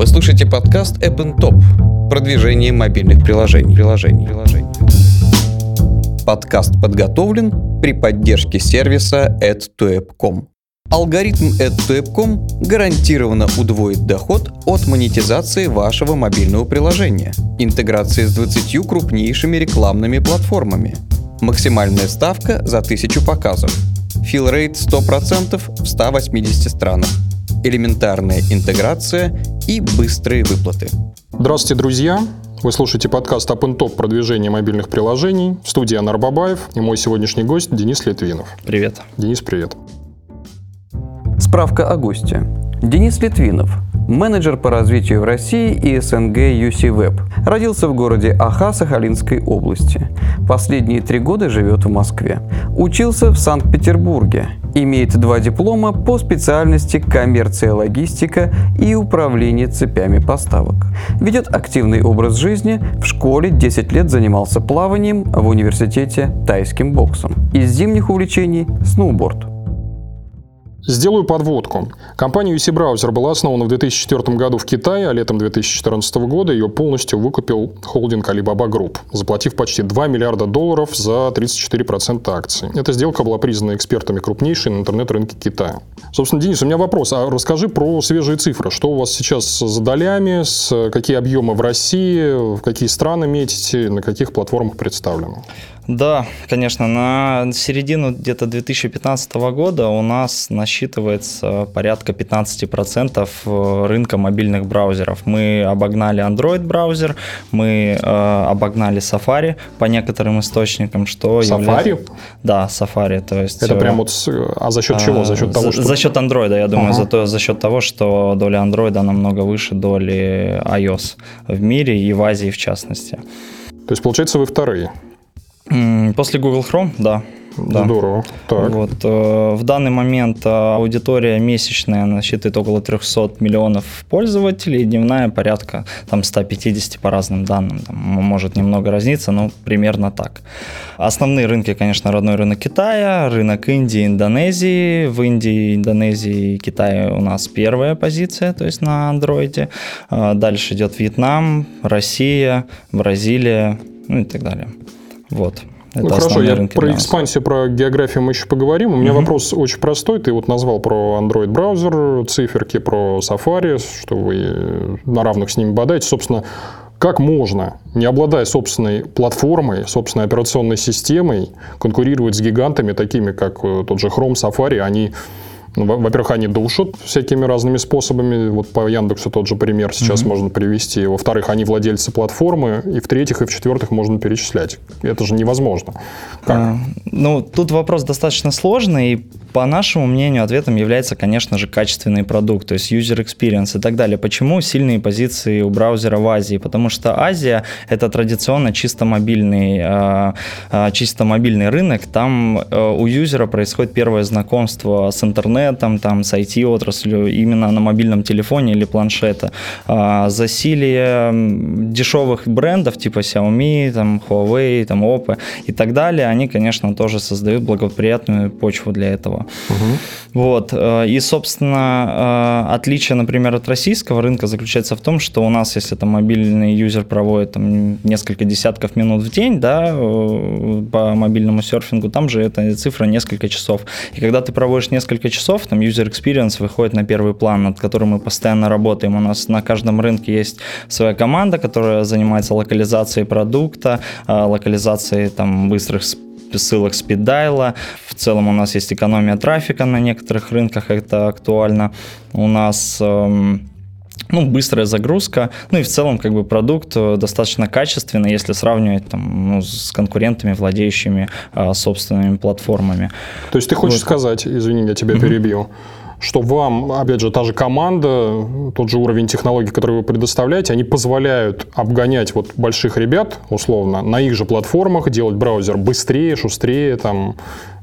Вы слушаете подкаст App Top. Продвижение мобильных приложений. приложений. приложений. Подкаст подготовлен при поддержке сервиса add2app.com. Алгоритм add2app.com гарантированно удвоит доход от монетизации вашего мобильного приложения. Интеграция с 20 крупнейшими рекламными платформами. Максимальная ставка за 1000 показов. Филрейт 100% в 180 странах элементарная интеграция и быстрые выплаты. Здравствуйте, друзья! Вы слушаете подкаст Up Top продвижения мобильных приложений. В студии Анар Бабаев и мой сегодняшний гость Денис Литвинов. Привет. Денис, привет. Справка о госте. Денис Литвинов – менеджер по развитию в России и СНГ UC Web. Родился в городе Аха Сахалинской области. Последние три года живет в Москве. Учился в Санкт-Петербурге. Имеет два диплома по специальности коммерция логистика и управление цепями поставок. Ведет активный образ жизни. В школе 10 лет занимался плаванием, в университете тайским боксом. Из зимних увлечений – сноуборд. Сделаю подводку. Компания UC Browser была основана в 2004 году в Китае, а летом 2014 года ее полностью выкупил холдинг Alibaba Group, заплатив почти 2 миллиарда долларов за 34% акций. Эта сделка была признана экспертами крупнейшей на интернет-рынке Китая. Собственно, Денис, у меня вопрос. А расскажи про свежие цифры. Что у вас сейчас с долями, с какие объемы в России, в какие страны метите, на каких платформах представлены? Да, конечно, на середину где-то 2015 года у нас насчитывается порядка 15% э, рынка мобильных браузеров. Мы обогнали Android браузер, мы э, обогнали Safari по некоторым источникам, что Safari? Является... Да, Safari, то есть... Это э, прям вот... А за счет чего? За счет того, что... За счет Android, я думаю, ага. за, то, за счет того, что доля Android намного выше доли iOS в мире и в Азии в частности. То есть, получается, вы вторые? После Google Chrome, да. Да. Здорово. Так. Вот, э, в данный момент э, аудитория месячная насчитывает около 300 миллионов пользователей, дневная порядка там, 150 по разным данным. Там, может немного разниться, но примерно так. Основные рынки, конечно, родной рынок Китая, рынок Индии, Индонезии. В Индии, Индонезии и Китае у нас первая позиция, то есть на андроиде. Э, дальше идет Вьетнам, Россия, Бразилия, ну и так далее. Вот. Это ну хорошо, я про экспансию, про географию мы еще поговорим. У меня угу. вопрос очень простой. Ты вот назвал про Android браузер, циферки про Safari, что вы на равных с ними бодаете. Собственно, как можно, не обладая собственной платформой, собственной операционной системой, конкурировать с гигантами, такими как э, тот же Chrome, Safari, они ну, во-первых, они душат всякими разными способами. Вот по Яндексу тот же пример сейчас mm-hmm. можно привести. Во-вторых, они владельцы платформы. И в-третьих, и в-четвертых, можно перечислять. Это же невозможно. Как? А, ну, тут вопрос достаточно сложный. И по нашему мнению, ответом является, конечно же, качественный продукт, то есть user experience и так далее. Почему сильные позиции у браузера в Азии? Потому что Азия — это традиционно чисто мобильный, а, а, чисто мобильный рынок. Там э, у юзера происходит первое знакомство с интернетом, интернетом, там, с IT-отраслью именно на мобильном телефоне или планшета. А, засилие дешевых брендов типа Xiaomi, там, Huawei, там, Oppo и так далее, они, конечно, тоже создают благоприятную почву для этого. Угу. Вот. Э, и, собственно, э, отличие, например, от российского рынка заключается в том, что у нас, если там мобильный юзер проводит там, несколько десятков минут в день, да, э, по мобильному серфингу, там же эта цифра несколько часов. И когда ты проводишь несколько часов, часов, там user experience выходит на первый план, над которым мы постоянно работаем. У нас на каждом рынке есть своя команда, которая занимается локализацией продукта, а, локализацией там быстрых ссылок спиддайла. В целом у нас есть экономия трафика на некоторых рынках, это актуально. У нас эм, ну, быстрая загрузка, ну и в целом как бы продукт э, достаточно качественный, если сравнивать там, ну, с конкурентами, владеющими а, собственными платформами. То есть ты хочешь вот. сказать, извини, я тебя mm-hmm. перебью, что вам, опять же, та же команда, тот же уровень технологий, который вы предоставляете, они позволяют обгонять вот больших ребят, условно, на их же платформах, делать браузер быстрее, шустрее, там,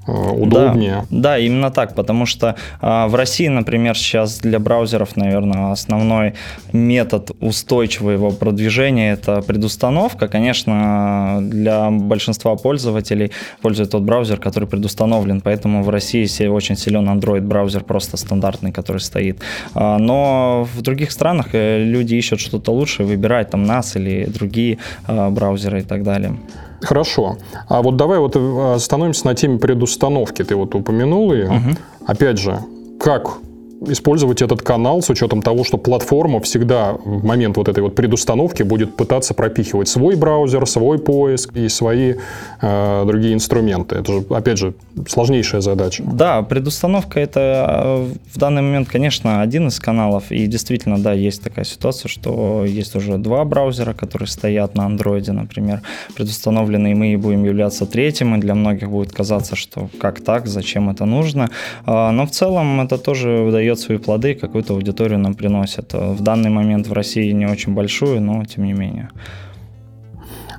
удобнее. Да, да, именно так, потому что а, в России, например, сейчас для браузеров, наверное, основной метод устойчивого его продвижения это предустановка. Конечно, для большинства пользователей пользует тот браузер, который предустановлен, поэтому в России очень силен Android браузер просто стандартный, который стоит. А, но в других странах э, люди ищут что-то лучше, выбирают там нас или другие а, браузеры и так далее. Хорошо. А вот давай вот э, остановимся на теме предустановки. Ты вот упомянул ее. Угу. Опять же, как использовать этот канал с учетом того, что платформа всегда в момент вот этой вот предустановки будет пытаться пропихивать свой браузер, свой поиск и свои э, другие инструменты. Это же, опять же, сложнейшая задача. Да, предустановка это э, в данный момент, конечно, один из каналов. И действительно, да, есть такая ситуация, что есть уже два браузера, которые стоят на андроиде, например, предустановленные, и мы будем являться третьим, и для многих будет казаться, что как так, зачем это нужно. А, но в целом это тоже дает дает свои плоды, какую-то аудиторию нам приносит. В данный момент в России не очень большую, но тем не менее.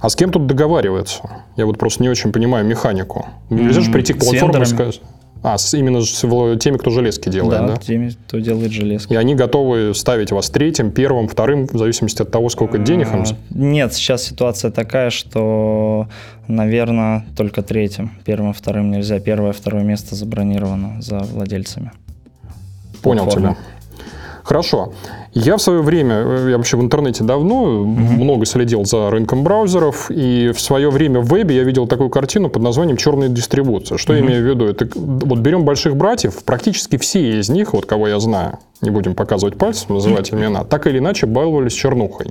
А с кем тут договаривается? Я вот просто не очень понимаю механику. Нельзя же прийти к платформе и сказать... А, с, именно с теми, кто железки делает, да? Да, теми, кто делает железки. И они готовы ставить вас третьим, первым, вторым, в зависимости от того, сколько денег им? Нет, сейчас ситуация такая, что, наверное, только третьим. Первым, вторым нельзя. Первое, второе место забронировано за владельцами. Понял тебя. Хорошо. Я в свое время, э, я вообще в интернете давно угу. много следил за рынком браузеров, и в свое время в вебе я видел такую картину под названием «черная дистрибуция». Что угу. я имею в виду? Это вот берем больших братьев, практически все из них, вот кого я знаю, не будем показывать пальцем, называть имена, так или иначе баловались чернухой.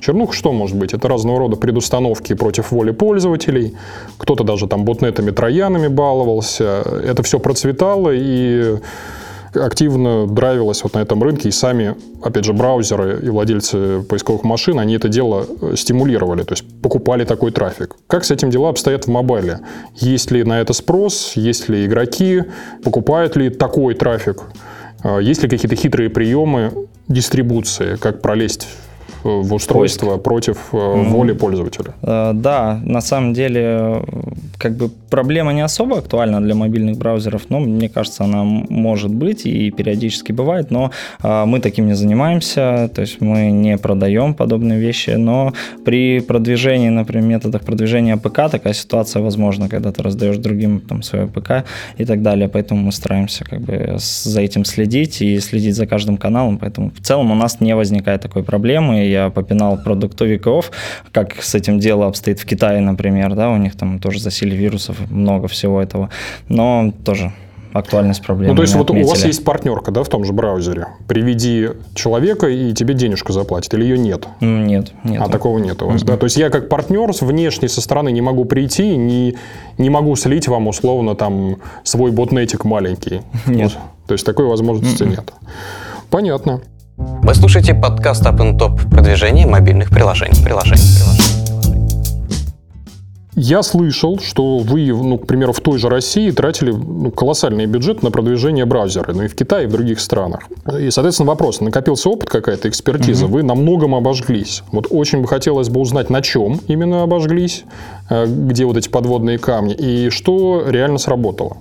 Чернуха что может быть? Это разного рода предустановки против воли пользователей, кто-то даже там ботнетами, троянами баловался. Это все процветало, и активно драйвилась вот на этом рынке, и сами, опять же, браузеры и владельцы поисковых машин, они это дело э, стимулировали, то есть покупали такой трафик. Как с этим дела обстоят в мобайле? Есть ли на это спрос? Есть ли игроки? Покупают ли такой трафик? А есть ли какие-то хитрые приемы дистрибуции, как пролезть в устройство Поиск. против mm. воли пользователя. Э, да, на самом деле, как бы проблема не особо актуальна для мобильных браузеров, но мне кажется, она может быть и периодически бывает, но э, мы таким не занимаемся, то есть мы не продаем подобные вещи, но при продвижении, например, методах продвижения ПК такая ситуация возможна, когда ты раздаешь другим там свое ПК и так далее, поэтому мы стараемся как бы за этим следить и следить за каждым каналом, поэтому в целом у нас не возникает такой проблемы, я попинал продуктовиков, как с этим дело обстоит в Китае, например, да, у них там тоже засилие вирусов, много всего этого, но тоже актуальность проблемы. Ну, то есть вот отметили. у вас есть партнерка, да, в том же браузере. Приведи человека, и тебе денежку заплатит, или ее нет? Нет, нет. А такого нет у вас, mm-hmm. да? То есть я как партнер с внешней со стороны не могу прийти, не, не могу слить вам условно там свой ботнетик маленький. Нет. Вот. То есть такой возможности mm-hmm. нет. Понятно. Вы слушаете подкаст Up and Top продвижение мобильных приложений. приложений, приложений. Я слышал, что вы, ну, к примеру, в той же России тратили ну, колоссальный бюджет на продвижение браузера, ну и в Китае, и в других странах. И, соответственно, вопрос, накопился опыт какая-то, экспертиза, угу. вы на многом обожглись. Вот очень бы хотелось бы узнать, на чем именно обожглись, э, где вот эти подводные камни, и что реально сработало.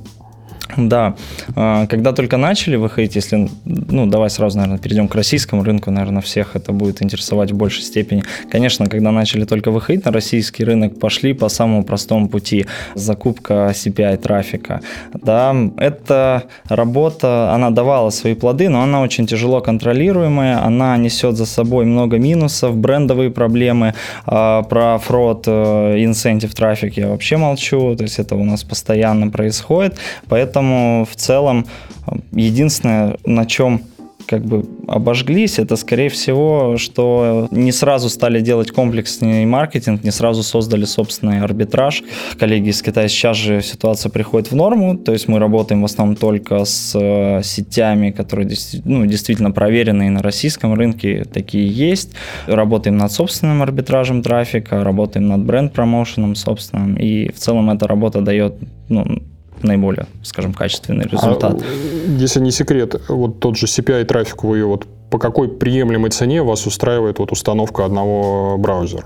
Да, а, когда только начали выходить, если, ну, давай сразу, наверное, перейдем к российскому рынку, наверное, всех это будет интересовать в большей степени. Конечно, когда начали только выходить на российский рынок, пошли по самому простому пути. Закупка CPI трафика. Да, эта работа, она давала свои плоды, но она очень тяжело контролируемая, она несет за собой много минусов, брендовые проблемы, а, про фрод, инсентив трафик я вообще молчу, то есть это у нас постоянно происходит, поэтому Поэтому в целом единственное, на чем как бы обожглись, это скорее всего, что не сразу стали делать комплексный маркетинг, не сразу создали собственный арбитраж. Коллеги из Китая сейчас же ситуация приходит в норму, то есть мы работаем в основном только с э, сетями, которые ну, действительно проверенные на российском рынке, такие есть. Работаем над собственным арбитражем трафика, работаем над бренд-промоушеном собственным, и в целом эта работа дает ну, наиболее, скажем, качественный а результат. А, если не секрет, вот тот же CPI трафик, вы вот по какой приемлемой цене вас устраивает вот установка одного браузера?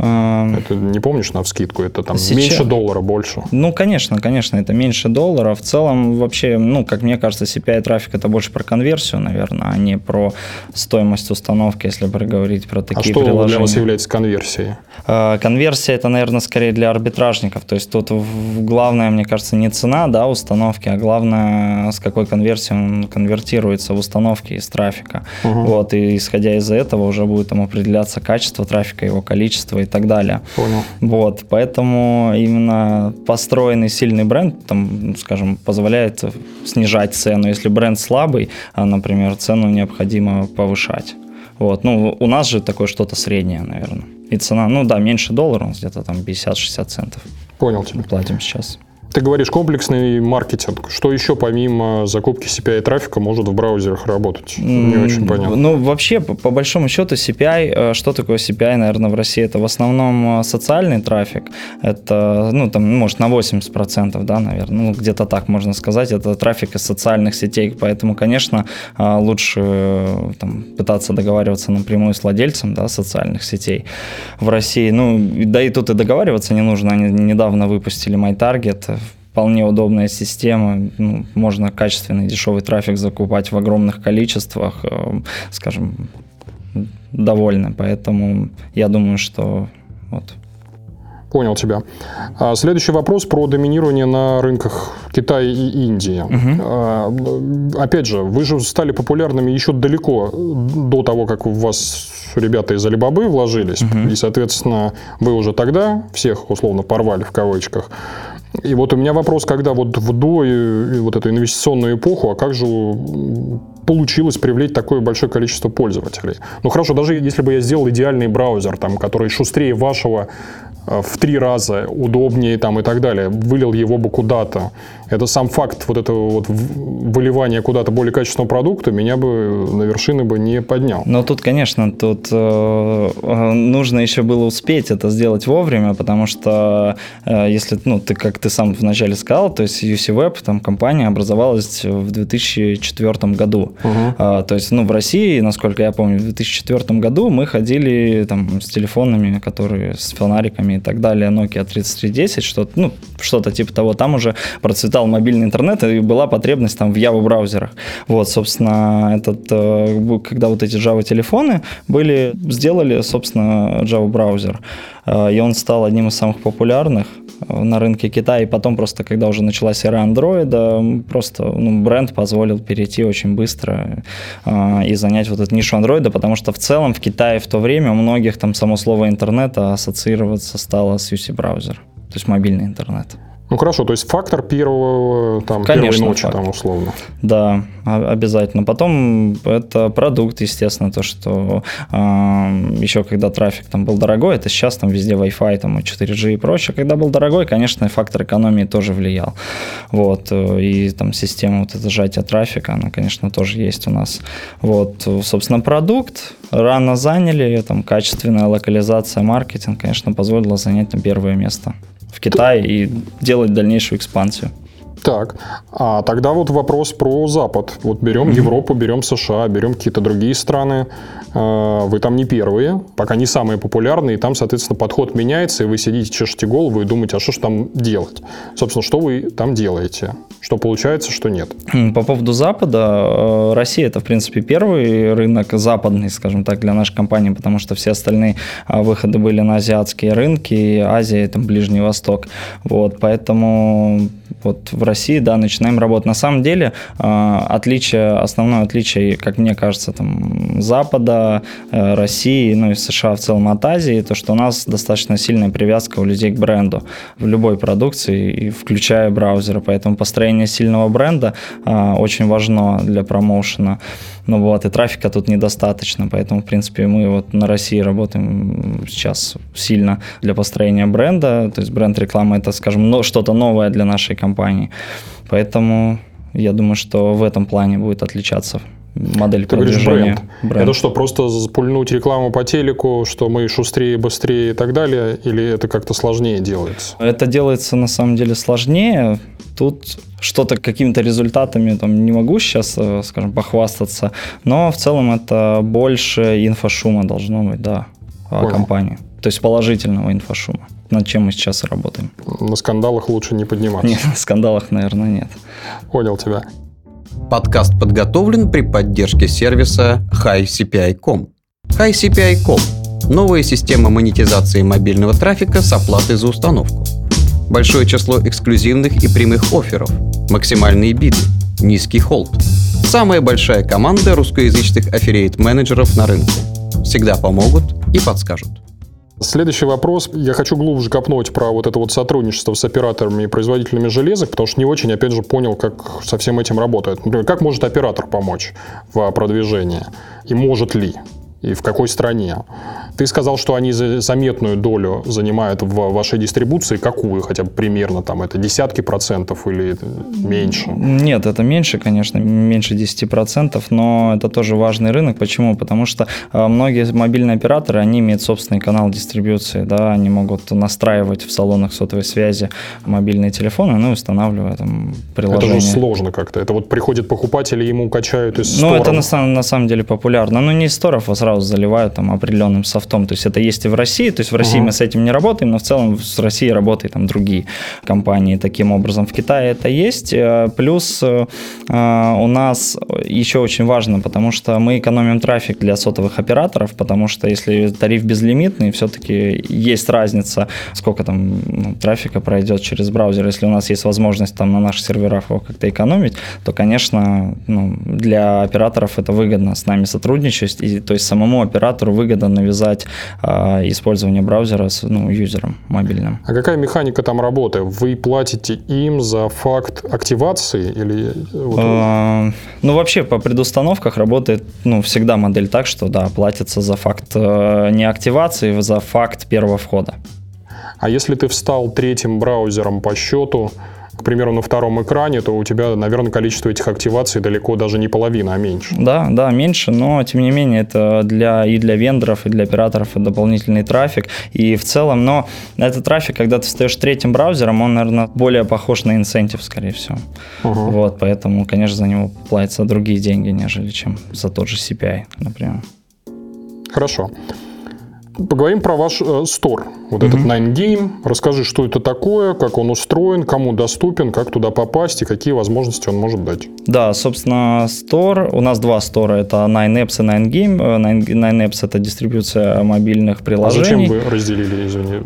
Это не помнишь на вскидку, это там Сейчас... меньше доллара, больше. Ну, конечно, конечно, это меньше доллара. В целом, вообще, ну, как мне кажется, CPI трафик это больше про конверсию, наверное, а не про стоимость установки, если говорить про такие а что приложения. для вас является конверсией? А, конверсия это, наверное, скорее для арбитражников. То есть тут главное, мне кажется, не цена да, установки, а главное, с какой конверсией он конвертируется в установке из трафика. Угу. Вот, и исходя из этого уже будет там определяться качество трафика, его количество и так далее. Понял. Вот, поэтому именно построенный сильный бренд, там, скажем, позволяет снижать цену. Если бренд слабый, а, например, цену необходимо повышать. Вот, ну, у нас же такое что-то среднее, наверное. И цена, ну да, меньше доллара, где-то там 50-60 центов. Понял тебя. Платим сейчас. Ты говоришь комплексный маркетинг. Что еще помимо закупки CPI трафика может в браузерах работать? Не очень понятно. Ну, вообще, по, по большому счету, CPI, э, что такое CPI, наверное, в России? Это в основном э, социальный трафик. Это, ну, там, может, на 80%, да, наверное. Ну, где-то так можно сказать. Это трафик из социальных сетей. Поэтому, конечно, э, лучше там, пытаться договариваться напрямую с владельцем да, социальных сетей в России. Ну, да и тут и договариваться не нужно. Они недавно выпустили MyTarget, вполне удобная система. Ну, можно качественный дешевый трафик закупать в огромных количествах, э, скажем, довольны. Поэтому я думаю, что вот. Понял тебя. А, следующий вопрос про доминирование на рынках Китая и Индии. Угу. Опять же, вы же стали популярными еще далеко до того, как у вас ребята из Алибабы вложились. Угу. И, соответственно, вы уже тогда всех условно порвали в кавычках. И вот у меня вопрос, когда вот в до вот эту инвестиционную эпоху, а как же получилось привлечь такое большое количество пользователей? Ну хорошо, даже если бы я сделал идеальный браузер, там, который шустрее вашего Э, в три раза удобнее там и так далее, вылил его бы куда-то. Это сам факт вот этого вот выливания куда-то более качественного продукта меня бы на вершины бы не поднял. Но тут, конечно, тут э, э, нужно еще было успеть это сделать вовремя, потому что э, если, ну, ты, как ты сам вначале сказал, то есть UC Web, там компания образовалась в 2004 году. Угу. Э, то есть, ну, в России, насколько я помню, в 2004 году мы ходили там с телефонами, которые с фонариками и так далее, Nokia 3310, что-то, ну, что-то типа того. Там уже процветал мобильный интернет, и была потребность там в Java браузерах. Вот, собственно, этот, э, когда вот эти Java телефоны были, сделали, собственно, Java браузер. Э, и он стал одним из самых популярных э, на рынке Китая. И потом просто, когда уже началась эра андроида, просто ну, бренд позволил перейти очень быстро э, и занять вот эту нишу андроида, потому что в целом в Китае в то время у многих там само слово интернет ассоциироваться стало с UC-браузер, то есть мобильный интернет. Ну хорошо, то есть фактор первого, там, Конечно, первой ночи, фактор. там, условно. Да, обязательно. Потом это продукт, естественно, то, что э, еще когда трафик там был дорогой, это сейчас там везде Wi-Fi, там и 4G и прочее. Когда был дорогой, конечно, фактор экономии тоже влиял. Вот, э, и там система вот это сжатия трафика, она, конечно, тоже есть у нас. Вот, собственно, продукт рано заняли, там качественная локализация, маркетинг, конечно, позволила занять там первое место в Китай и делать дальнейшую экспансию. Так, а тогда вот вопрос про Запад. Вот берем mm-hmm. Европу, берем США, берем какие-то другие страны. А, вы там не первые, пока не самые популярные, и там, соответственно, подход меняется, и вы сидите, чешете голову и думаете, а что же там делать? Собственно, что вы там делаете? Что получается, что нет? По поводу Запада, э, Россия это, в принципе, первый рынок западный, скажем так, для нашей компании, потому что все остальные а, выходы были на азиатские рынки, Азия, это Ближний Восток. Вот, поэтому вот в России, да, начинаем работать. На самом деле, а, отличие, основное отличие, как мне кажется, там, Запада, э, России, ну и США в целом от Азии, то, что у нас достаточно сильная привязка у людей к бренду в любой продукции, включая браузеры. Поэтому построение сильного бренда а, очень важно для промоушена. Ну вот, и трафика тут недостаточно, поэтому, в принципе, мы вот на России работаем сейчас сильно для построения бренда, то есть бренд-реклама это, скажем, что-то новое для нашей компании, поэтому я думаю, что в этом плане будет отличаться модель Ты продвижения. Говоришь, бренд. бренд. Это что, просто запульнуть рекламу по телеку, что мы шустрее, быстрее и так далее, или это как-то сложнее делается? Это делается на самом деле сложнее. Тут что-то какими-то результатами там не могу сейчас, э, скажем, похвастаться, но в целом это больше инфошума должно быть, да, о компании. то есть положительного инфошума, над чем мы сейчас и работаем. На скандалах лучше не подниматься. Нет, на скандалах, наверное, нет. Понял тебя. Подкаст подготовлен при поддержке сервиса HiCPI.com. HiCPI.com – новая система монетизации мобильного трафика с оплатой за установку. Большое число эксклюзивных и прямых офферов, максимальные биды, низкий холд. Самая большая команда русскоязычных аффилиейт-менеджеров на рынке. Всегда помогут и подскажут. Следующий вопрос. Я хочу глубже копнуть про вот это вот сотрудничество с операторами и производителями железок, потому что не очень, опять же, понял, как со всем этим работает. Например, как может оператор помочь в продвижении? И может ли? И в какой стране. Ты сказал, что они заметную долю занимают в вашей дистрибуции. Какую хотя бы примерно? Там это десятки процентов или меньше? Нет, это меньше, конечно, меньше 10%, но это тоже важный рынок. Почему? Потому что а, многие мобильные операторы, они имеют собственный канал дистрибуции, да, они могут настраивать в салонах сотовой связи мобильные телефоны, ну, устанавливая там приложение. Это же сложно как-то. Это вот приходит покупатель, ему качают из. Ну, это на, на самом деле популярно. Ну, не из сторов, а сразу сразу заливают там определенным софтом. То есть это есть и в России, то есть в России uh-huh. мы с этим не работаем, но в целом с Россией работают там другие компании таким образом. В Китае это есть. Э, плюс э, у нас еще очень важно, потому что мы экономим трафик для сотовых операторов, потому что если тариф безлимитный, все-таки есть разница, сколько там ну, трафика пройдет через браузер. Если у нас есть возможность там на наших серверах его как-то экономить, то, конечно, ну, для операторов это выгодно с нами сотрудничать, и, то есть сам самому оператору выгодно навязать э, использование браузера с ну, юзером мобильным. А какая механика там работы? Вы платите им за факт активации или? Э, ну вообще по предустановках работает ну всегда модель так, что да платится за факт э, не активации, за факт первого входа. А если ты встал третьим браузером по счету, к примеру, на втором экране, то у тебя, наверное, количество этих активаций далеко даже не половина, а меньше. Да, да, меньше, но тем не менее это для, и для вендоров, и для операторов дополнительный трафик. И в целом, но этот трафик, когда ты встаешь третьим браузером, он, наверное, более похож на инцентив, скорее всего. Угу. Вот, поэтому, конечно, за него платятся другие деньги, нежели чем за тот же CPI, например. Хорошо. Поговорим про ваш э, стор, вот mm-hmm. этот Nine Game. Расскажи, что это такое, как он устроен, кому доступен, как туда попасть и какие возможности он может дать. Да, собственно, стор. У нас два стора. Это Nine Apps и Nine Game. Nine, Nine Apps – это дистрибуция мобильных приложений. А зачем вы разделили, извини?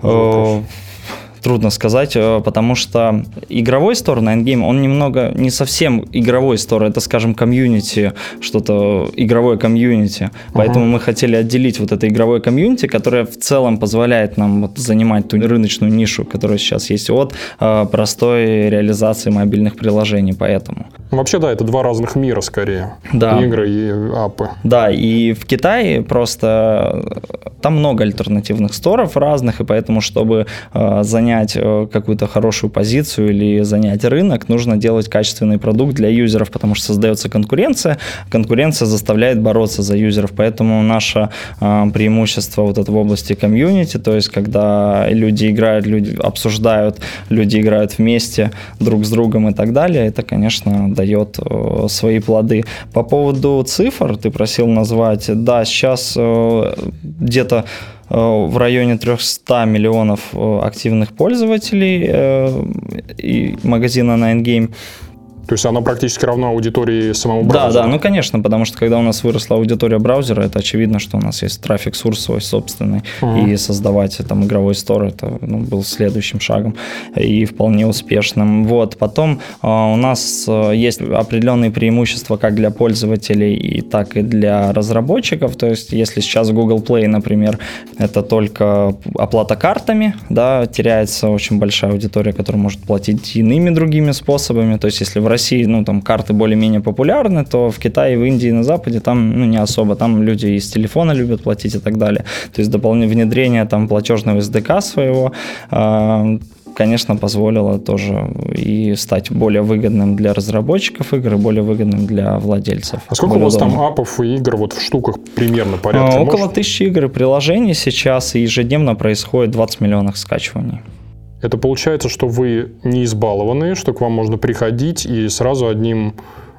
Трудно сказать, э, потому что игровой стор на Endgame, он немного не совсем игровой стор, это, скажем, комьюнити, что-то игровое комьюнити. Поэтому uh-huh. мы хотели отделить вот это игровое комьюнити, которое в целом позволяет нам вот занимать ту рыночную нишу, которая сейчас есть, от э, простой реализации мобильных приложений. Поэтому. Вообще, да, это два разных мира скорее. Да. Игры и апы. Да, и в Китае просто э, там много альтернативных сторов разных, и поэтому, чтобы э, занять занять э, какую-то хорошую позицию или занять рынок, нужно делать качественный продукт для юзеров, потому что создается конкуренция, конкуренция заставляет бороться за юзеров, поэтому наше э, преимущество вот это в области комьюнити, то есть когда люди играют, люди обсуждают, люди играют вместе друг с другом и так далее, это, конечно, дает э, свои плоды. По поводу цифр ты просил назвать, да, сейчас где-то в районе 300 миллионов э, активных пользователей э, и магазина Nine Game. То есть оно практически равно аудитории самого браузера? Да, да, ну конечно, потому что когда у нас выросла аудитория браузера, это очевидно, что у нас есть трафик сурс свой собственный, угу. и создавать там игровой стор, это ну, был следующим шагом и вполне успешным. Вот, потом э, у нас э, есть определенные преимущества как для пользователей, и так и для разработчиков, то есть если сейчас Google Play, например, это только оплата картами, да, теряется очень большая аудитория, которая может платить иными другими способами, то есть если в России, ну, там, карты более-менее популярны, то в Китае, в Индии, на Западе там, ну, не особо. Там люди из телефона любят платить и так далее. То есть дополнительное внедрение там платежного SDK своего, э, конечно, позволило тоже и стать более выгодным для разработчиков игр и более выгодным для владельцев. А сколько у вас там апов и игр вот в штуках примерно порядка? А, около тысячи игр и приложений сейчас, и ежедневно происходит 20 миллионов скачиваний. Это получается, что вы не избалованные, что к вам можно приходить и сразу одним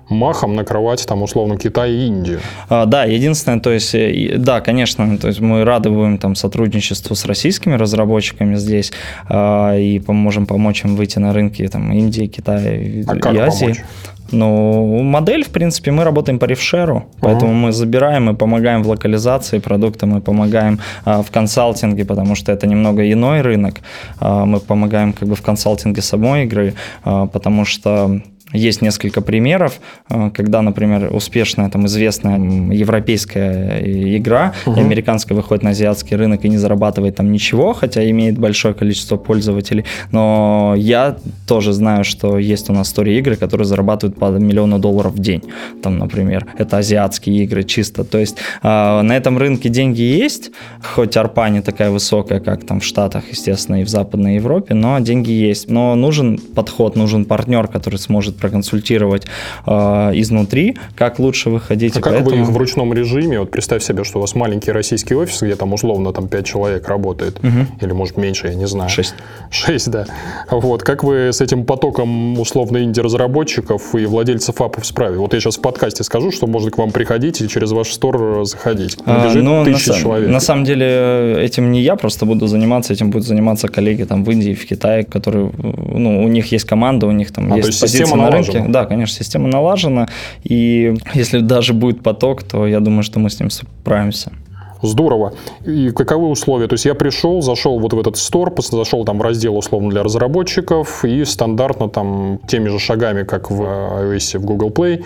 махом накрывать там условно Китай и Индию. А, да, единственное, то есть, да, конечно, то есть мы рады будем там сотрудничеству с российскими разработчиками здесь а, и поможем помочь им выйти на рынки там Индии, Китая а и как Азии. Помочь? Ну, модель, в принципе, мы работаем по рефшеру, поэтому uh-huh. мы забираем и помогаем в локализации продукта, мы помогаем а, в консалтинге, потому что это немного иной рынок. А, мы помогаем как бы в консалтинге самой игры, а, потому что есть несколько примеров, э, когда, например, успешная, там, известная европейская игра, угу. американская выходит на азиатский рынок и не зарабатывает там ничего, хотя имеет большое количество пользователей. Но я тоже знаю, что есть у нас истории игры, которые зарабатывают по миллиону долларов в день. Там, например, это азиатские игры чисто. То есть э, на этом рынке деньги есть, хоть арпа не такая высокая, как там в Штатах, естественно, и в Западной Европе, но деньги есть. Но нужен подход, нужен партнер, который сможет проконсультировать э, изнутри, как лучше выходить. А как поэтому... вы их в ручном режиме? Вот представь себе, что у вас маленький российский офис, где там условно там 5 человек работает, угу. или может меньше, я не знаю. 6. 6, да. Вот, как вы с этим потоком условно инди-разработчиков и владельцев апов справите? Вот я сейчас в подкасте скажу, что можно к вам приходить и через ваш стор заходить. А, ну, тысячи на, человек. На самом деле этим не я просто буду заниматься, этим будут заниматься коллеги там в Индии, в Китае, которые, ну, у них есть команда, у них там а, есть позиция на рынке. Да, конечно, система налажена, и если даже будет поток, то я думаю, что мы с ним справимся. Здорово. И каковы условия? То есть я пришел, зашел вот в этот store, зашел там в раздел условно для разработчиков и стандартно там теми же шагами, как в iOS, в Google Play,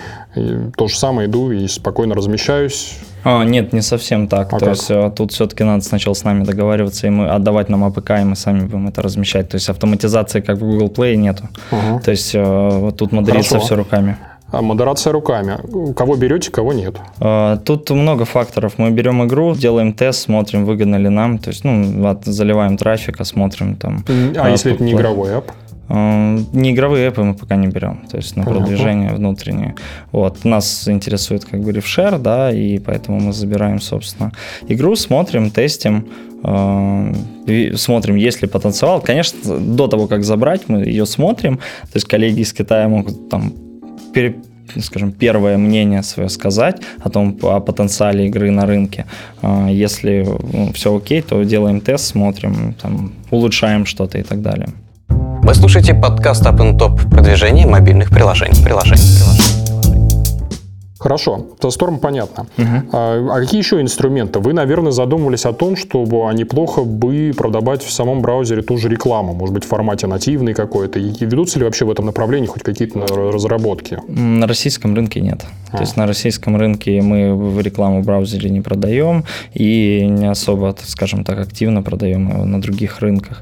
то же самое иду и спокойно размещаюсь. А, нет, не совсем так. А то как? есть а, тут все-таки надо сначала с нами договариваться и мы отдавать нам APK, и мы сами будем это размещать. То есть автоматизации, как в Google Play, нету. Угу. То есть а, тут модерится все руками. А модерация руками. Кого берете, кого нет? А, тут много факторов. Мы берем игру, делаем тест, смотрим, выгодно ли нам. То есть, ну, заливаем трафик, осмотрим там. А, а если это не игровой app? Не игровые эпы мы пока не берем, то есть на Понятно. продвижение внутреннее. Вот. Нас интересует как бы рефшер, да, и поэтому мы забираем, собственно, игру, смотрим, тестим, смотрим, есть ли потенциал. Конечно, до того, как забрать, мы ее смотрим. То есть коллеги из Китая могут там скажем, первое мнение свое сказать о том, о потенциале игры на рынке. Если ну, все окей, то делаем тест, смотрим, там, улучшаем что-то и так далее. Вы слушаете подкаст Up Top продвижение мобильных приложений. приложений, приложений. Хорошо, со Storm понятно. Угу. А, а какие еще инструменты? Вы, наверное, задумывались о том, чтобы неплохо бы продавать в самом браузере ту же рекламу, может быть, в формате нативной какой-то. И ведутся ли вообще в этом направлении хоть какие-то разработки? На российском рынке нет. А. То есть на российском рынке мы рекламу в браузере не продаем и не особо, скажем так, активно продаем его на других рынках.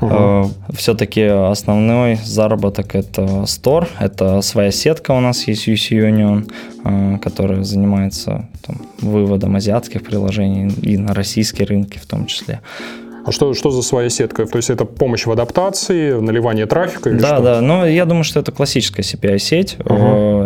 Угу. А, Все-таки основной заработок это Store, это своя сетка у нас есть UC Union, а, которая занимается там, выводом азиатских приложений и на российские рынки в том числе. Что, что за своя сетка? То есть это помощь в адаптации, наливание трафика? да, что? да. Но я думаю, что это классическая CPI-сеть. Угу.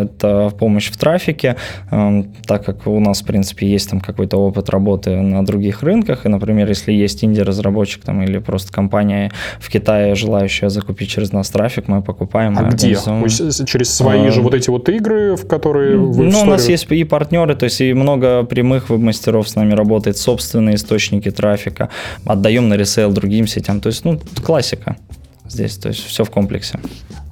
Это помощь в трафике, эм, так как у нас, в принципе, есть там какой-то опыт работы на других рынках. И, например, если есть инди-разработчик там, или просто компания в Китае, желающая закупить через нас трафик, мы покупаем. А где? Через свои а, же вот эти вот игры, в которые вы Ну, у нас есть и партнеры, то есть и много прямых веб-мастеров с нами работает, собственные источники трафика. Отдаем продаем на ресейл другим сетям. То есть, ну, классика здесь, то есть все в комплексе.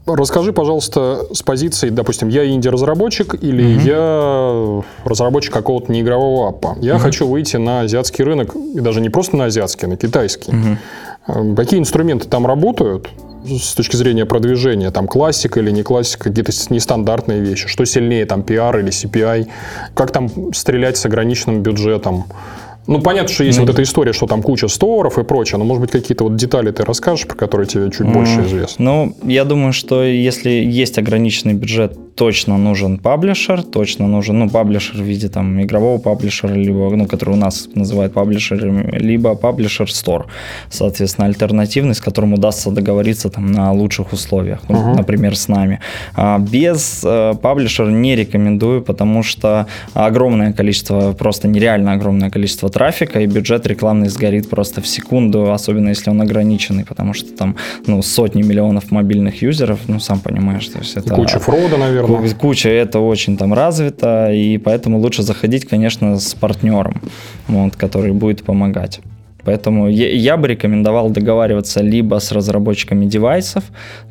Расскажи, пожалуйста, с позиции, допустим, я инди-разработчик или угу. я разработчик какого-то неигрового аппа. Я угу. хочу выйти на азиатский рынок, и даже не просто на азиатский, а на китайский. Угу. Какие инструменты там работают? с точки зрения продвижения, там классика или не классика, какие-то нестандартные вещи, что сильнее, там PR или CPI, как там стрелять с ограниченным бюджетом, ну, понятно, что есть mm. вот эта история, что там куча сторов и прочее, но, может быть, какие-то вот детали ты расскажешь, про которые тебе чуть mm. больше известно? Ну, я думаю, что если есть ограниченный бюджет точно нужен паблишер, точно нужен, ну, паблишер в виде там игрового паблишера, либо, ну, который у нас называют паблишерами, либо паблишер стор, соответственно, альтернативный, с которым удастся договориться там на лучших условиях, ну, uh-huh. например, с нами. А без э, паблишера не рекомендую, потому что огромное количество, просто нереально огромное количество трафика, и бюджет рекламный сгорит просто в секунду, особенно если он ограниченный, потому что там, ну, сотни миллионов мобильных юзеров, ну, сам понимаешь, то есть это... Куча фрода, наверное наверное. Куча, это очень там развито, и поэтому лучше заходить, конечно, с партнером, вот, который будет помогать. Поэтому я, я бы рекомендовал договариваться либо с разработчиками девайсов,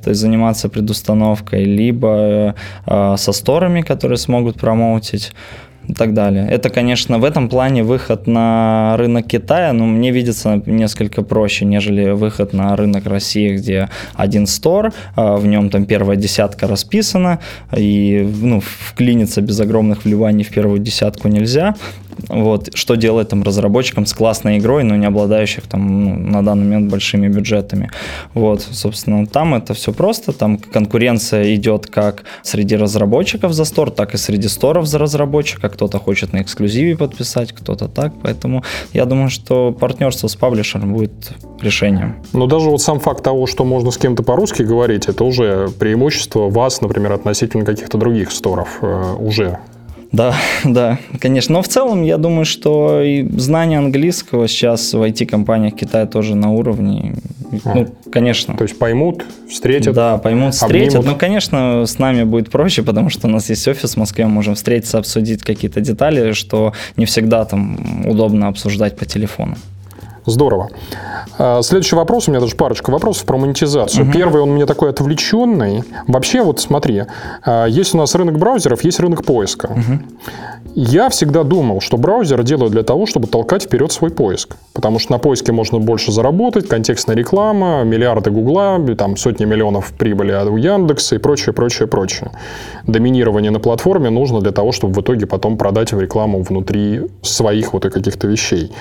то есть заниматься предустановкой, либо э, со сторами, которые смогут промоутить и так далее. Это, конечно, в этом плане выход на рынок Китая, но мне видится несколько проще, нежели выход на рынок России, где один стор, а, в нем там первая десятка расписана, и ну, вклиниться без огромных вливаний в первую десятку нельзя. Вот, что делать там разработчикам с классной игрой, но не обладающих там ну, на данный момент большими бюджетами. Вот, собственно, там это все просто, там конкуренция идет как среди разработчиков за стор, так и среди сторов за разработчика. Кто-то хочет на эксклюзиве подписать, кто-то так, поэтому я думаю, что партнерство с паблишером будет решением. Но даже вот сам факт того, что можно с кем-то по-русски говорить, это уже преимущество вас, например, относительно каких-то других сторов э, уже да, да, конечно. Но в целом я думаю, что и знание английского сейчас в IT-компаниях Китая тоже на уровне. А, ну, конечно. То есть поймут, встретят. Да, поймут, встретят. Обнимут. Ну, конечно, с нами будет проще, потому что у нас есть офис в Москве, мы можем встретиться, обсудить какие-то детали, что не всегда там удобно обсуждать по телефону. Здорово. А, следующий вопрос, у меня даже парочка вопросов про монетизацию. Угу. Первый, он у меня такой отвлеченный. Вообще, вот смотри, а, есть у нас рынок браузеров, есть рынок поиска. Угу. Я всегда думал, что браузеры делают для того, чтобы толкать вперед свой поиск. Потому что на поиске можно больше заработать, контекстная реклама, миллиарды Гугла, там сотни миллионов прибыли у Яндекса и прочее, прочее, прочее. Доминирование на платформе нужно для того, чтобы в итоге потом продать в рекламу внутри своих вот и каких-то вещей.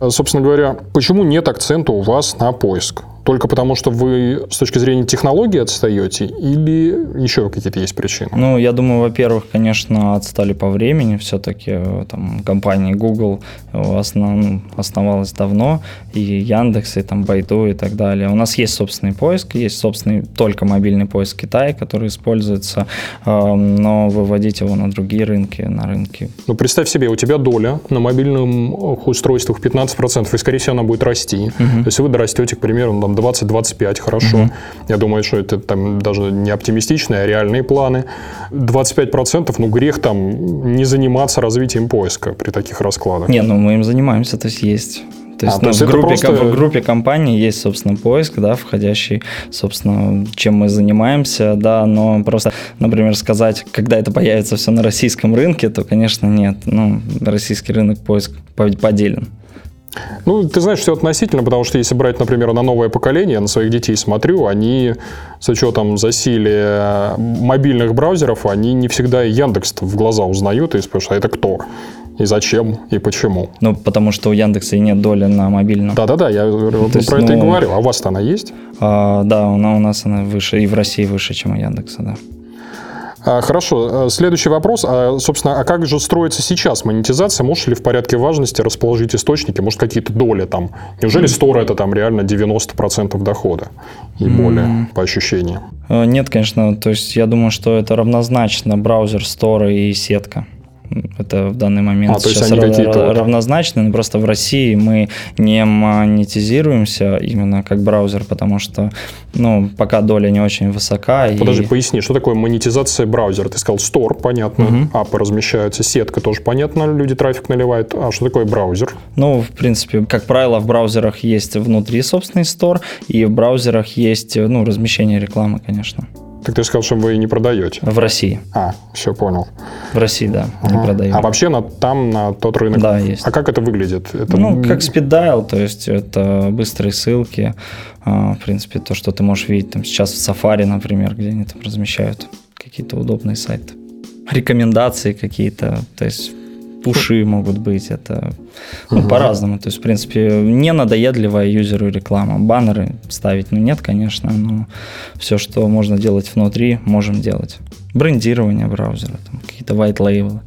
Собственно говоря, почему нет акцента у вас на поиск? Только потому, что вы с точки зрения технологии отстаете или еще какие-то есть причины? Ну, я думаю, во-первых, конечно, отстали по времени. Все-таки э, там компания Google основ, ну, основалась давно, и Яндекс, и там Байду и так далее. У нас есть собственный поиск, есть собственный только мобильный поиск Китая, который используется, эм, но выводить его на другие рынки, на рынки. Ну, представь себе, у тебя доля на мобильных устройствах 15%, и, скорее всего, она будет расти. Угу. То есть вы дорастете, к примеру, там, 20-25 хорошо. Угу. Я думаю, что это там даже не оптимистичные, а реальные планы. 25% ну грех там не заниматься развитием поиска при таких раскладах. Не, ну мы им занимаемся, то есть есть то есть, а, ну, то есть в, группе, просто... в группе компаний есть, собственно, поиск, да, входящий, собственно, чем мы занимаемся, да, но просто, например, сказать, когда это появится все на российском рынке, то, конечно, нет. Ну, российский рынок поиск поделен. Ну, ты знаешь, все относительно, потому что если брать, например, на новое поколение, я на своих детей смотрю, они с учетом засилия мобильных браузеров, они не всегда Яндекс в глаза узнают и спрашивают, а это кто? И зачем, и почему? Ну, потому что у Яндекса и нет доли на мобильном. Да-да-да, я вот есть, про ну, это и ну, говорю. А у вас она есть? А, да, она у нас она выше, и в России выше, чем у Яндекса, да. А, хорошо. Э, следующий вопрос. А, собственно, а как же строится сейчас монетизация? Можешь ли в порядке важности расположить источники? Может, какие-то доли там? Неужели стор это там реально 90% дохода и более, по ощущениям? Э, нет, конечно. То есть я думаю, что это равнозначно браузер, стор и сетка. Это в данный момент а, сейчас ра- равнозначно, но просто в России мы не монетизируемся именно как браузер, потому что ну, пока доля не очень высока. Подожди, и... поясни, что такое монетизация браузера? Ты сказал Store, понятно, угу. апы размещаются, сетка тоже понятно, люди трафик наливают. А что такое браузер? Ну, в принципе, как правило, в браузерах есть внутри собственный Store, и в браузерах есть ну, размещение рекламы, конечно. Так ты сказал, что вы не продаете? В России. А, все понял. В России, да, ага. не продаем. А вообще на, там, на тот рынок? Да, есть. А как это выглядит? Это... Ну, как спиддайл, то есть это быстрые ссылки. А, в принципе, то, что ты можешь видеть там сейчас в Safari, например, где они там размещают какие-то удобные сайты. Рекомендации какие-то, то есть пуши могут быть, это ну, угу. по-разному. То есть, в принципе, не надоедливая юзеру реклама. Баннеры ставить, ну, нет, конечно, но все, что можно делать внутри, можем делать. Брендирование браузера, там, какие-то white label,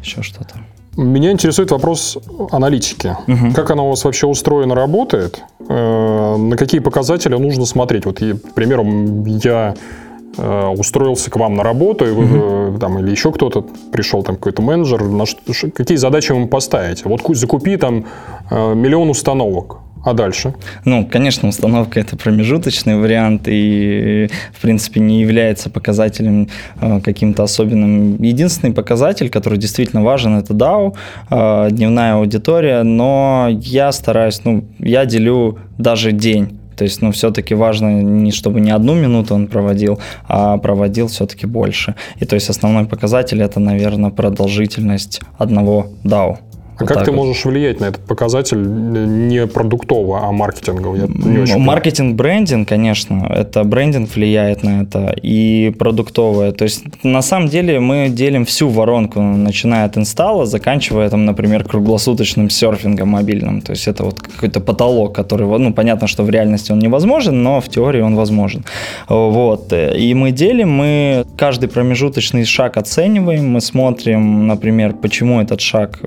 еще что-то. Меня интересует вопрос аналитики. Угу. Как она у вас вообще устроена, работает? Э, на какие показатели нужно смотреть? Вот, к примеру, я устроился к вам на работу, и вы, угу. там, или еще кто-то пришел, там какой-то менеджер, на что, какие задачи вы ему поставите? Вот закупи там э, миллион установок. А дальше? Ну, конечно, установка это промежуточный вариант и, в принципе, не является показателем э, каким-то особенным. Единственный показатель, который действительно важен, это DAO, э, дневная аудитория, но я стараюсь, ну, я делю даже день то есть, ну, все-таки важно не чтобы не одну минуту он проводил, а проводил все-таки больше. И то есть основной показатель это, наверное, продолжительность одного DAO. А вот как ты вот. можешь влиять на этот показатель не продуктово, а маркетингово? Я не очень Маркетинг, брендинг, конечно, это брендинг влияет на это и продуктовое. То есть на самом деле мы делим всю воронку, начиная от инсталла, заканчивая там, например, круглосуточным серфингом мобильным. То есть это вот какой-то потолок, который, ну, понятно, что в реальности он невозможен, но в теории он возможен. Вот. И мы делим, мы каждый промежуточный шаг оцениваем, мы смотрим, например, почему этот шаг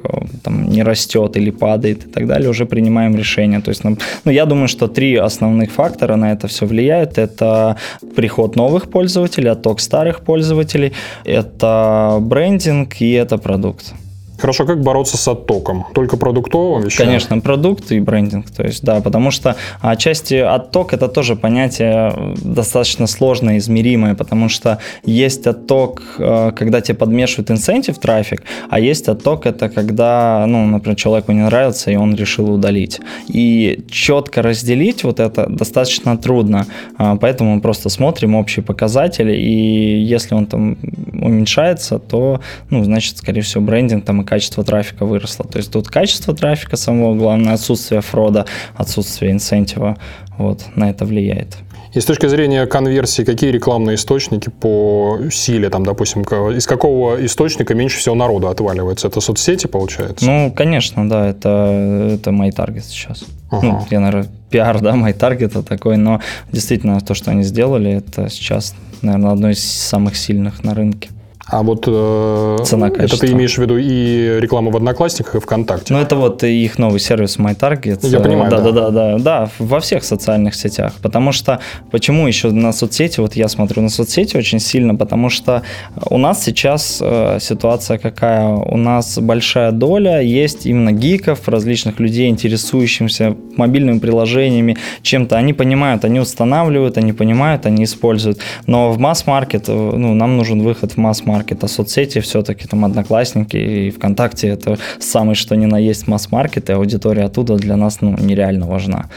там, не растет или падает и так далее, уже принимаем решение. То есть, ну, ну, я думаю, что три основных фактора на это все влияют. Это приход новых пользователей, отток старых пользователей, это брендинг и это продукт. Хорошо, как бороться с оттоком? Только продуктовым вещами? Конечно, продукт и брендинг. То есть, да, потому что отчасти отток это тоже понятие достаточно сложное, измеримое, потому что есть отток, э, когда тебе подмешивают инцентив трафик, а есть отток это когда, ну, например, человеку не нравится, и он решил удалить. И четко разделить вот это достаточно трудно, а, поэтому мы просто смотрим общие показатели, и если он там уменьшается, то, ну, значит, скорее всего, брендинг там качество трафика выросло. То есть тут качество трафика самого главное, отсутствие фрода, отсутствие инцентива, вот, на это влияет. И с точки зрения конверсии, какие рекламные источники по силе, там, допустим, из какого источника меньше всего народу отваливается? Это соцсети, получается? Ну, конечно, да, это, это MyTarget сейчас. Ага. Ну, я, наверное, пиар, да, MyTarget такой, но действительно то, что они сделали, это сейчас, наверное, одно из самых сильных на рынке. А вот э, Цена, это ты имеешь в виду и рекламу в Одноклассниках, и ВКонтакте? Ну, это вот их новый сервис MyTarget. Я понимаю, да. Да, да, да, да, во всех социальных сетях. Потому что, почему еще на соцсети, вот я смотрю на соцсети очень сильно, потому что у нас сейчас э, ситуация какая? У нас большая доля есть именно гиков, различных людей, интересующихся мобильными приложениями, чем-то. Они понимают, они устанавливают, они понимают, они используют. Но в масс-маркет, э, ну, нам нужен выход в масс-маркет а соцсети все-таки там Одноклассники и ВКонтакте это самый что ни на есть масс-маркет, и аудитория оттуда для нас ну, нереально важна.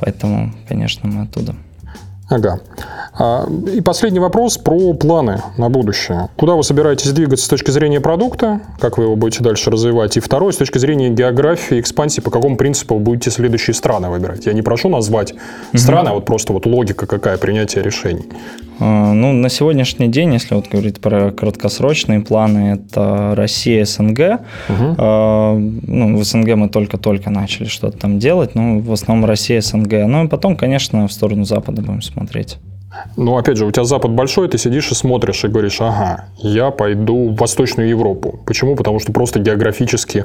Поэтому, конечно, мы оттуда. Ага. А, и последний вопрос про планы на будущее. Куда вы собираетесь двигаться с точки зрения продукта? Как вы его будете дальше развивать? И второе, с точки зрения географии, экспансии, по какому принципу вы будете следующие страны выбирать? Я не прошу назвать страны, угу. а вот просто вот логика какая принятия решений. А, ну, на сегодняшний день, если вот говорить про краткосрочные планы, это Россия, СНГ. Угу. Ну, в СНГ мы только-только начали что-то там делать, но в основном Россия, СНГ. Ну, и потом, конечно, в сторону Запада будем смотреть. Ну, опять же, у тебя Запад большой, ты сидишь и смотришь и говоришь, ага, я пойду в Восточную Европу. Почему? Потому что просто географически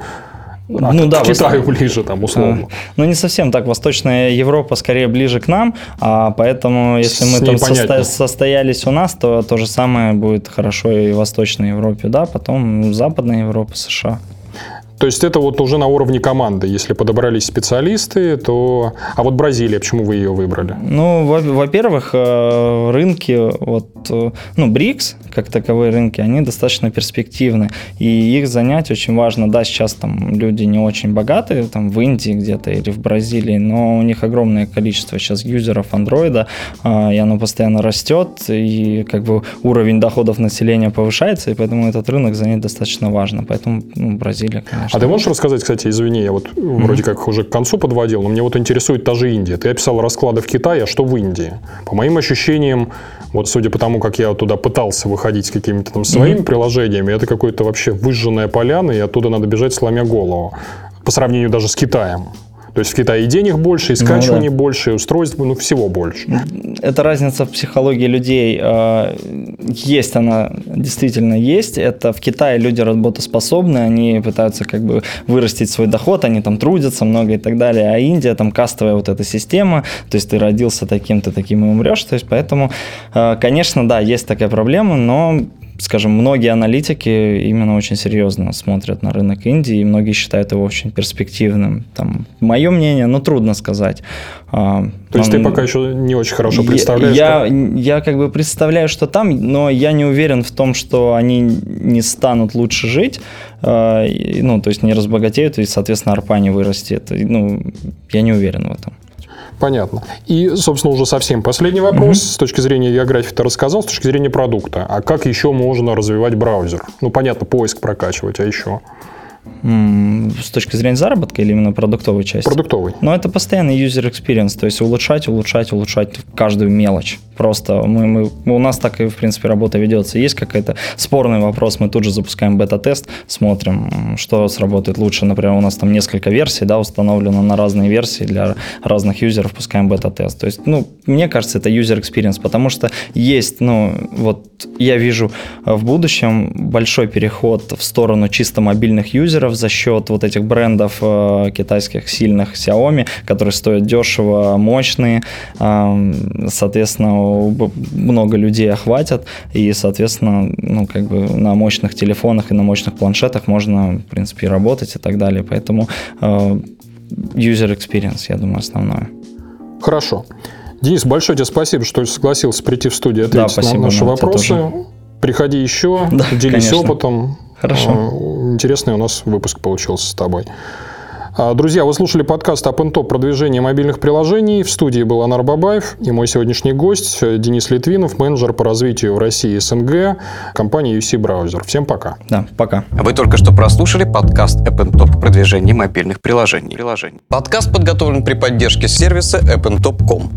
от, ну да, Китаю вос... ближе там условно. А, ну не совсем так. Восточная Европа скорее ближе к нам, а поэтому если мы там состо... состоялись у нас, то то же самое будет хорошо и в Восточной Европе, да, потом Западная Европа, США. То есть это вот уже на уровне команды. Если подобрались специалисты, то... А вот Бразилия, почему вы ее выбрали? Ну, во-первых, э, рынки, вот, э, ну, БРИКС, как таковые рынки, они достаточно перспективны. И их занять очень важно. Да, сейчас там люди не очень богатые, там в Индии где-то или в Бразилии, но у них огромное количество сейчас юзеров андроида, а, и оно постоянно растет, и как бы уровень доходов населения повышается, и поэтому этот рынок занять достаточно важно. Поэтому ну, Бразилия, конечно конечно. А ты можешь рассказать, кстати, извини, я вот mm-hmm. вроде как уже к концу подводил, но мне вот интересует та же Индия. Ты описал расклады в Китае, а что в Индии? По моим ощущениям, вот судя по тому, как я туда пытался выходить с какими-то там своими mm-hmm. приложениями, это какое-то вообще выжженная поляна, и оттуда надо бежать, сломя голову. По сравнению даже с Китаем. То есть в Китае и денег больше, и скачиваний ну, да. больше, и устройств, ну, всего больше. Это разница в психологии людей. А, есть она, действительно есть. Это в Китае люди работоспособны, они пытаются как бы вырастить свой доход, они там трудятся много и так далее. А Индия там кастовая вот эта система, то есть ты родился таким, ты таким и умрешь. То есть поэтому, а, конечно, да, есть такая проблема, но скажем, многие аналитики именно очень серьезно смотрят на рынок Индии, и многие считают его очень перспективным. Там, мое мнение, ну, трудно сказать. А, То есть ты пока еще не очень хорошо представляешь? Я, как... я как бы представляю, что там, но я не уверен в том, что они не станут лучше жить, а, ну, то есть не разбогатеют, и, соответственно, арпа не вырастет. Ну, я не уверен в этом. Понятно. И, собственно, уже совсем последний вопрос. Mm-hmm. С точки зрения географии ты рассказал, с точки зрения продукта. А как еще можно развивать браузер? Ну, понятно, поиск прокачивать, а еще? С точки зрения заработка или именно продуктовой части? Продуктовой. Но это постоянный user experience, то есть улучшать, улучшать, улучшать каждую мелочь. Просто мы, мы, у нас так и, в принципе, работа ведется. Есть какой-то спорный вопрос, мы тут же запускаем бета-тест, смотрим, что сработает лучше. Например, у нас там несколько версий, да, установлено на разные версии для разных юзеров, пускаем бета-тест. То есть, ну, мне кажется, это user experience, потому что есть, ну, вот я вижу в будущем большой переход в сторону чисто мобильных юзеров за счет вот этих брендов э, китайских сильных Xiaomi, которые стоят дешево, мощные, э, соответственно, много людей охватят, и, соответственно, ну, как бы на мощных телефонах и на мощных планшетах можно, в принципе, работать и так далее. Поэтому э, user experience, я думаю, основное. Хорошо. Денис, большое тебе спасибо, что согласился прийти в студию ответить да, на наши вопросы. Тоже. Приходи еще, да, делись конечно. опытом. Хорошо. Э, интересный у нас выпуск получился с тобой. А, друзья, вы слушали подкаст «Апентоп. Продвижение мобильных приложений». В студии был Анар Бабаев и мой сегодняшний гость Денис Литвинов, менеджер по развитию в России и СНГ компании UC Browser. Всем пока. Да, пока. Вы только что прослушали подкаст «Апентоп. Продвижение мобильных приложений». Подкаст подготовлен при поддержке сервиса appntop.com.